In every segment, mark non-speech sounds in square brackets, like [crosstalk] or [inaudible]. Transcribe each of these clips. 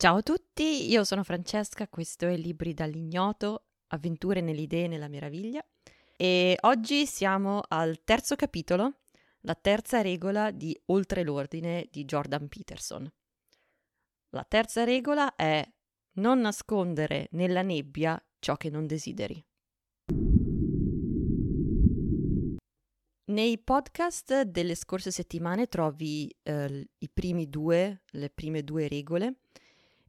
Ciao a tutti, io sono Francesca, questo è Libri dall'ignoto, avventure nelle idee e nella meraviglia e oggi siamo al terzo capitolo, la terza regola di Oltre l'ordine di Jordan Peterson. La terza regola è non nascondere nella nebbia ciò che non desideri. Nei podcast delle scorse settimane trovi eh, i primi due, le prime due regole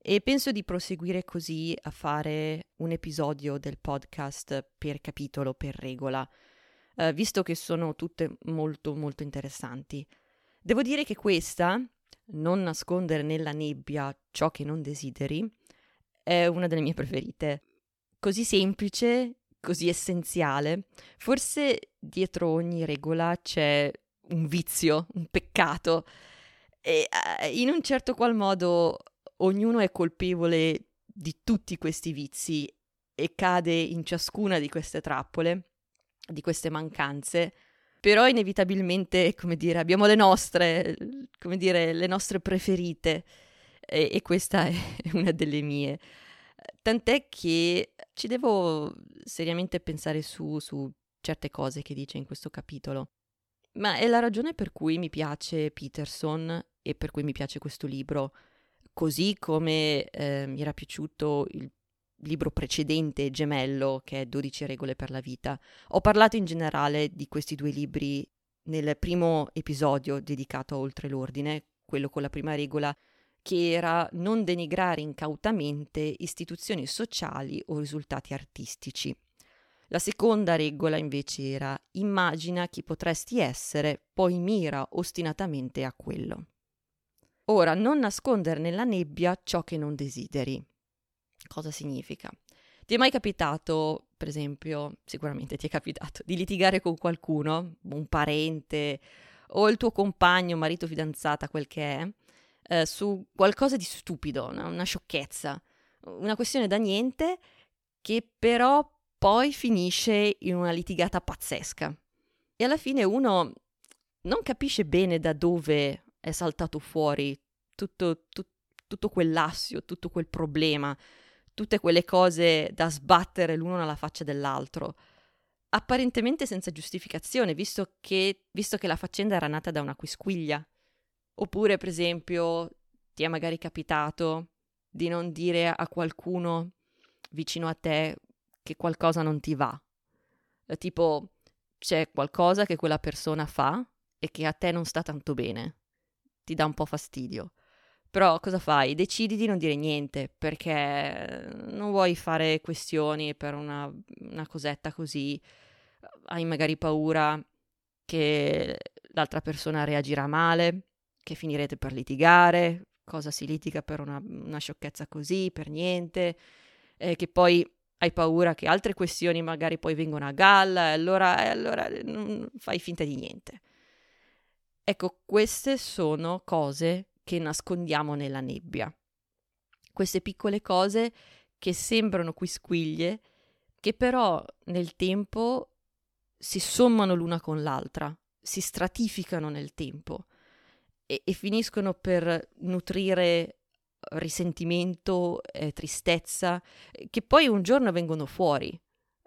e penso di proseguire così a fare un episodio del podcast per capitolo, per regola, eh, visto che sono tutte molto molto interessanti. Devo dire che questa, non nascondere nella nebbia ciò che non desideri, è una delle mie preferite. Così semplice così essenziale, forse dietro ogni regola c'è un vizio, un peccato e eh, in un certo qual modo ognuno è colpevole di tutti questi vizi e cade in ciascuna di queste trappole, di queste mancanze, però inevitabilmente, come dire, abbiamo le nostre, come dire, le nostre preferite e, e questa [laughs] è una delle mie. Tant'è che ci devo seriamente pensare su, su certe cose che dice in questo capitolo. Ma è la ragione per cui mi piace Peterson e per cui mi piace questo libro, così come eh, mi era piaciuto il libro precedente, gemello, che è 12 regole per la vita. Ho parlato in generale di questi due libri nel primo episodio dedicato a Oltre l'Ordine, quello con la prima regola che era non denigrare incautamente istituzioni sociali o risultati artistici. La seconda regola invece era immagina chi potresti essere, poi mira ostinatamente a quello. Ora, non nascondere nella nebbia ciò che non desideri. Cosa significa? Ti è mai capitato, per esempio, sicuramente ti è capitato, di litigare con qualcuno, un parente o il tuo compagno, marito, fidanzata, quel che è, eh, su qualcosa di stupido, una, una sciocchezza, una questione da niente che però poi finisce in una litigata pazzesca. E alla fine uno non capisce bene da dove è saltato fuori tutto, tu, tutto quell'assio, tutto quel problema, tutte quelle cose da sbattere l'uno nella faccia dell'altro, apparentemente senza giustificazione, visto che, visto che la faccenda era nata da una quisquiglia. Oppure, per esempio, ti è magari capitato di non dire a qualcuno vicino a te che qualcosa non ti va. Tipo, c'è qualcosa che quella persona fa e che a te non sta tanto bene. Ti dà un po' fastidio. Però cosa fai? Decidi di non dire niente perché non vuoi fare questioni per una, una cosetta così. Hai magari paura che l'altra persona reagirà male che finirete per litigare, cosa si litiga per una, una sciocchezza così, per niente, eh, che poi hai paura che altre questioni magari poi vengono a galla e allora, e allora non fai finta di niente. Ecco, queste sono cose che nascondiamo nella nebbia. Queste piccole cose che sembrano quisquiglie, che però nel tempo si sommano l'una con l'altra, si stratificano nel tempo e, e finiscono per nutrire risentimento, eh, tristezza, che poi un giorno vengono fuori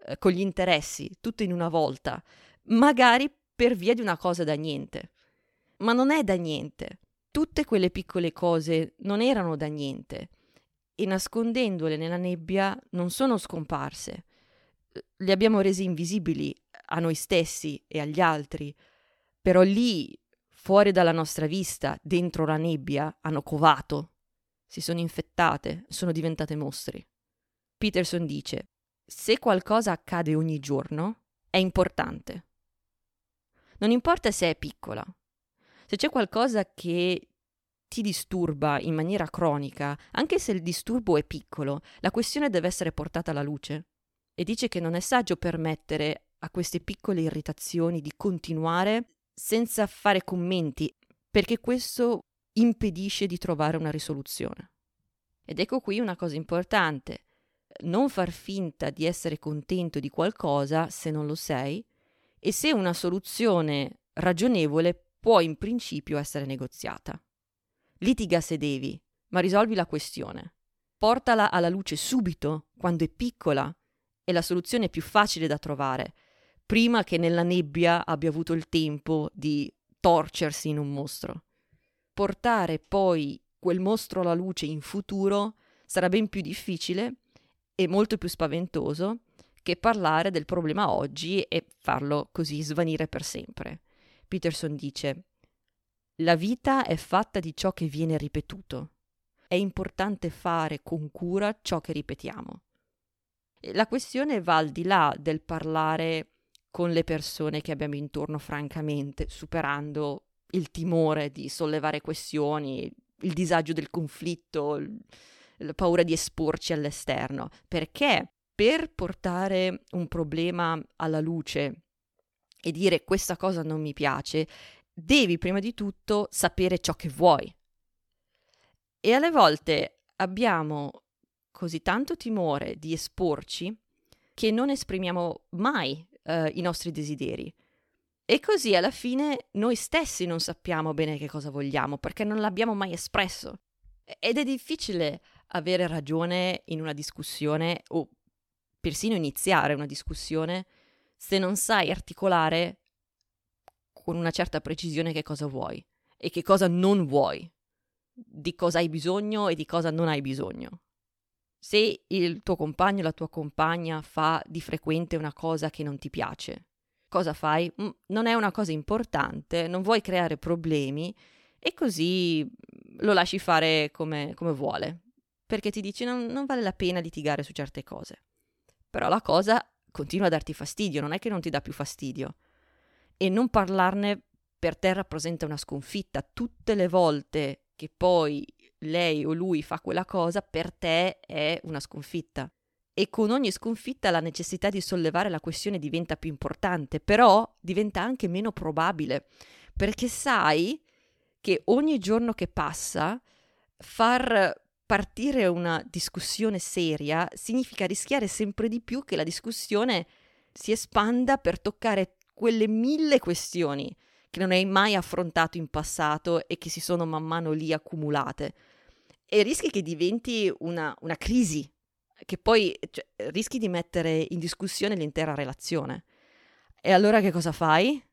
eh, con gli interessi, tutto in una volta, magari per via di una cosa da niente. Ma non è da niente. Tutte quelle piccole cose non erano da niente e nascondendole nella nebbia non sono scomparse. Le abbiamo rese invisibili a noi stessi e agli altri, però lì fuori dalla nostra vista, dentro la nebbia, hanno covato, si sono infettate, sono diventate mostri. Peterson dice, se qualcosa accade ogni giorno, è importante. Non importa se è piccola. Se c'è qualcosa che ti disturba in maniera cronica, anche se il disturbo è piccolo, la questione deve essere portata alla luce. E dice che non è saggio permettere a queste piccole irritazioni di continuare senza fare commenti, perché questo impedisce di trovare una risoluzione. Ed ecco qui una cosa importante. Non far finta di essere contento di qualcosa se non lo sei e se una soluzione ragionevole può in principio essere negoziata. Litiga se devi, ma risolvi la questione. Portala alla luce subito, quando è piccola, è la soluzione più facile da trovare, prima che nella nebbia abbia avuto il tempo di torcersi in un mostro. Portare poi quel mostro alla luce in futuro sarà ben più difficile e molto più spaventoso che parlare del problema oggi e farlo così svanire per sempre. Peterson dice La vita è fatta di ciò che viene ripetuto. È importante fare con cura ciò che ripetiamo. La questione va al di là del parlare con le persone che abbiamo intorno francamente, superando il timore di sollevare questioni, il disagio del conflitto, la paura di esporci all'esterno, perché per portare un problema alla luce e dire questa cosa non mi piace, devi prima di tutto sapere ciò che vuoi. E alle volte abbiamo così tanto timore di esporci che non esprimiamo mai eh, i nostri desideri. E così alla fine noi stessi non sappiamo bene che cosa vogliamo perché non l'abbiamo mai espresso. Ed è difficile avere ragione in una discussione o persino iniziare una discussione se non sai articolare con una certa precisione che cosa vuoi e che cosa non vuoi, di cosa hai bisogno e di cosa non hai bisogno. Se il tuo compagno la tua compagna fa di frequente una cosa che non ti piace, cosa fai? Mm, non è una cosa importante, non vuoi creare problemi e così lo lasci fare come, come vuole, perché ti dici non, non vale la pena litigare su certe cose. Però la cosa continua a darti fastidio, non è che non ti dà più fastidio. E non parlarne per te rappresenta una sconfitta. Tutte le volte che poi lei o lui fa quella cosa, per te è una sconfitta. E con ogni sconfitta la necessità di sollevare la questione diventa più importante, però diventa anche meno probabile, perché sai che ogni giorno che passa far partire una discussione seria significa rischiare sempre di più che la discussione si espanda per toccare quelle mille questioni che non hai mai affrontato in passato e che si sono man mano lì accumulate. E rischi che diventi una, una crisi, che poi cioè, rischi di mettere in discussione l'intera relazione. E allora che cosa fai?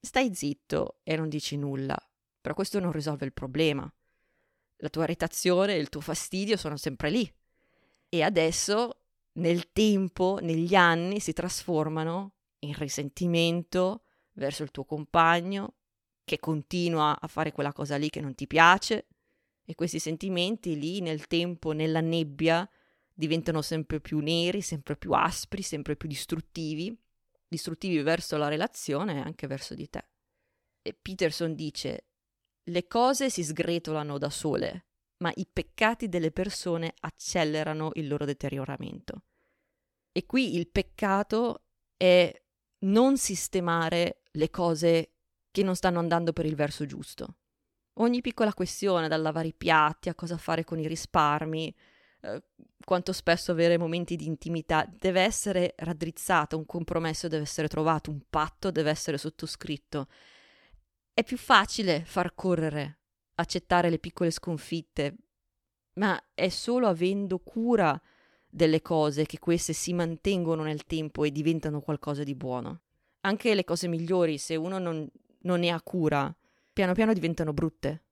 Stai zitto e non dici nulla, però questo non risolve il problema la tua irritazione, il tuo fastidio sono sempre lì. E adesso, nel tempo, negli anni, si trasformano in risentimento verso il tuo compagno che continua a fare quella cosa lì che non ti piace e questi sentimenti lì nel tempo, nella nebbia, diventano sempre più neri, sempre più aspri, sempre più distruttivi, distruttivi verso la relazione e anche verso di te. E Peterson dice, le cose si sgretolano da sole, ma i peccati delle persone accelerano il loro deterioramento. E qui il peccato è non sistemare le cose che non stanno andando per il verso giusto. Ogni piccola questione, dal lavare i piatti a cosa fare con i risparmi, eh, quanto spesso avere momenti di intimità, deve essere raddrizzata, un compromesso deve essere trovato, un patto deve essere sottoscritto è più facile far correre, accettare le piccole sconfitte, ma è solo avendo cura delle cose che queste si mantengono nel tempo e diventano qualcosa di buono. Anche le cose migliori, se uno non, non ne ha cura, piano piano diventano brutte.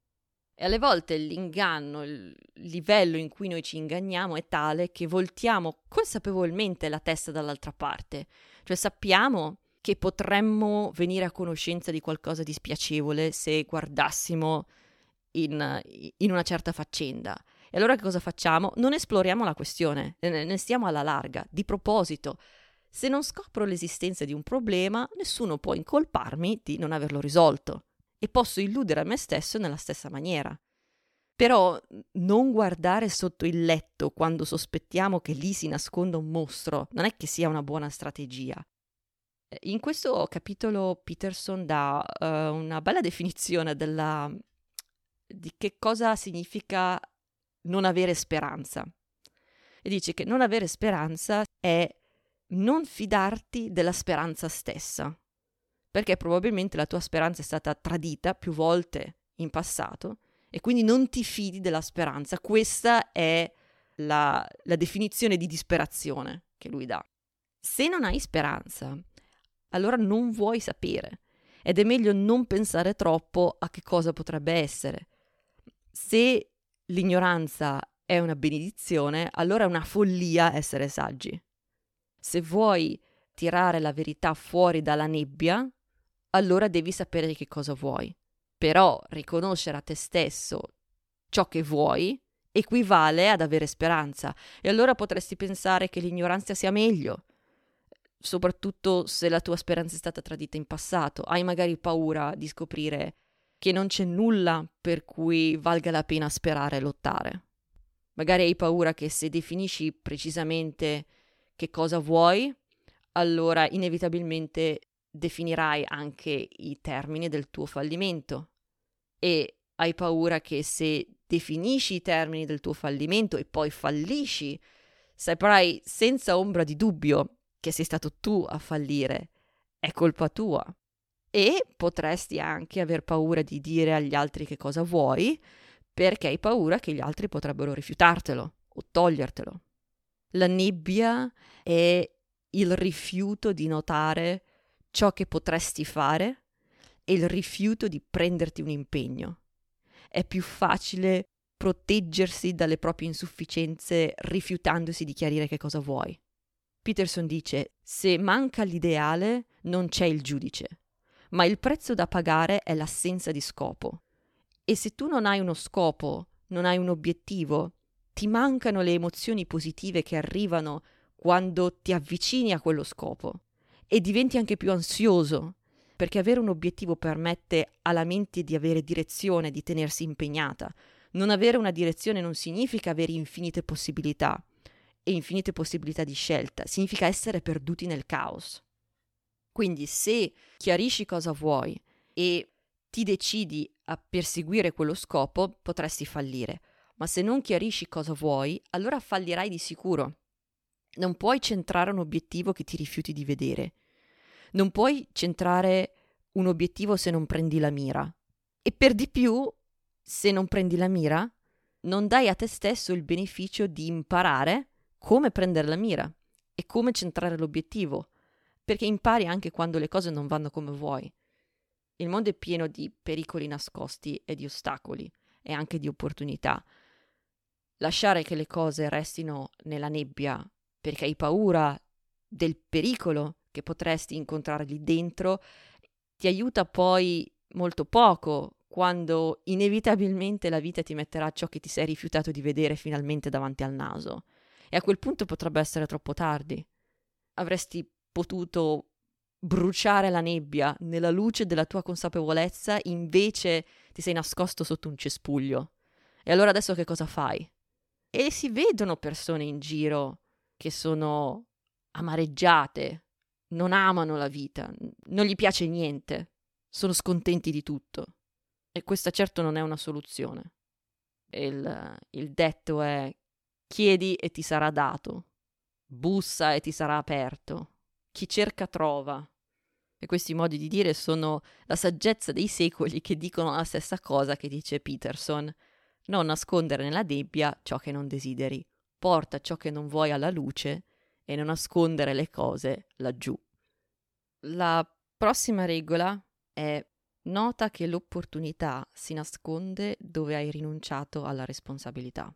E alle volte l'inganno, il livello in cui noi ci inganniamo è tale che voltiamo consapevolmente la testa dall'altra parte. Cioè sappiamo che potremmo venire a conoscenza di qualcosa di spiacevole se guardassimo in, in una certa faccenda. E allora che cosa facciamo? Non esploriamo la questione, ne stiamo alla larga, di proposito. Se non scopro l'esistenza di un problema, nessuno può incolparmi di non averlo risolto e posso illudere a me stesso nella stessa maniera. Però non guardare sotto il letto quando sospettiamo che lì si nasconda un mostro non è che sia una buona strategia. In questo capitolo Peterson dà uh, una bella definizione della, di che cosa significa non avere speranza. E dice che non avere speranza è non fidarti della speranza stessa, perché probabilmente la tua speranza è stata tradita più volte in passato e quindi non ti fidi della speranza. Questa è la, la definizione di disperazione che lui dà. Se non hai speranza, allora non vuoi sapere ed è meglio non pensare troppo a che cosa potrebbe essere. Se l'ignoranza è una benedizione, allora è una follia essere saggi. Se vuoi tirare la verità fuori dalla nebbia, allora devi sapere che cosa vuoi. Però riconoscere a te stesso ciò che vuoi equivale ad avere speranza e allora potresti pensare che l'ignoranza sia meglio, soprattutto se la tua speranza è stata tradita in passato. Hai magari paura di scoprire che non c'è nulla per cui valga la pena sperare e lottare. Magari hai paura che se definisci precisamente che cosa vuoi, allora inevitabilmente definirai anche i termini del tuo fallimento e hai paura che se definisci i termini del tuo fallimento e poi fallisci, saprai senza ombra di dubbio che sei stato tu a fallire, è colpa tua. E potresti anche aver paura di dire agli altri che cosa vuoi, perché hai paura che gli altri potrebbero rifiutartelo o togliertelo. La nebbia è il rifiuto di notare ciò che potresti fare e il rifiuto di prenderti un impegno. È più facile proteggersi dalle proprie insufficienze rifiutandosi di chiarire che cosa vuoi. Peterson dice: Se manca l'ideale, non c'è il giudice, ma il prezzo da pagare è l'assenza di scopo. E se tu non hai uno scopo, non hai un obiettivo, ti mancano le emozioni positive che arrivano quando ti avvicini a quello scopo e diventi anche più ansioso, perché avere un obiettivo permette alla mente di avere direzione, di tenersi impegnata. Non avere una direzione non significa avere infinite possibilità e infinite possibilità di scelta, significa essere perduti nel caos. Quindi se chiarisci cosa vuoi e ti decidi a perseguire quello scopo, potresti fallire. Ma se non chiarisci cosa vuoi, allora fallirai di sicuro. Non puoi centrare un obiettivo che ti rifiuti di vedere. Non puoi centrare un obiettivo se non prendi la mira. E per di più, se non prendi la mira, non dai a te stesso il beneficio di imparare come prendere la mira e come centrare l'obiettivo, perché impari anche quando le cose non vanno come vuoi. Il mondo è pieno di pericoli nascosti e di ostacoli e anche di opportunità. Lasciare che le cose restino nella nebbia perché hai paura del pericolo che potresti incontrare lì dentro ti aiuta poi molto poco quando inevitabilmente la vita ti metterà ciò che ti sei rifiutato di vedere finalmente davanti al naso. E a quel punto potrebbe essere troppo tardi. Avresti potuto bruciare la nebbia nella luce della tua consapevolezza, invece ti sei nascosto sotto un cespuglio. E allora adesso che cosa fai? E si vedono persone in giro che sono amareggiate, non amano la vita, non gli piace niente, sono scontenti di tutto. E questa certo non è una soluzione. Il, il detto è chiedi e ti sarà dato, bussa e ti sarà aperto, chi cerca trova. E questi modi di dire sono la saggezza dei secoli che dicono la stessa cosa che dice Peterson. Non nascondere nella nebbia ciò che non desideri, porta ciò che non vuoi alla luce e non nascondere le cose laggiù. La prossima regola è nota che l'opportunità si nasconde dove hai rinunciato alla responsabilità.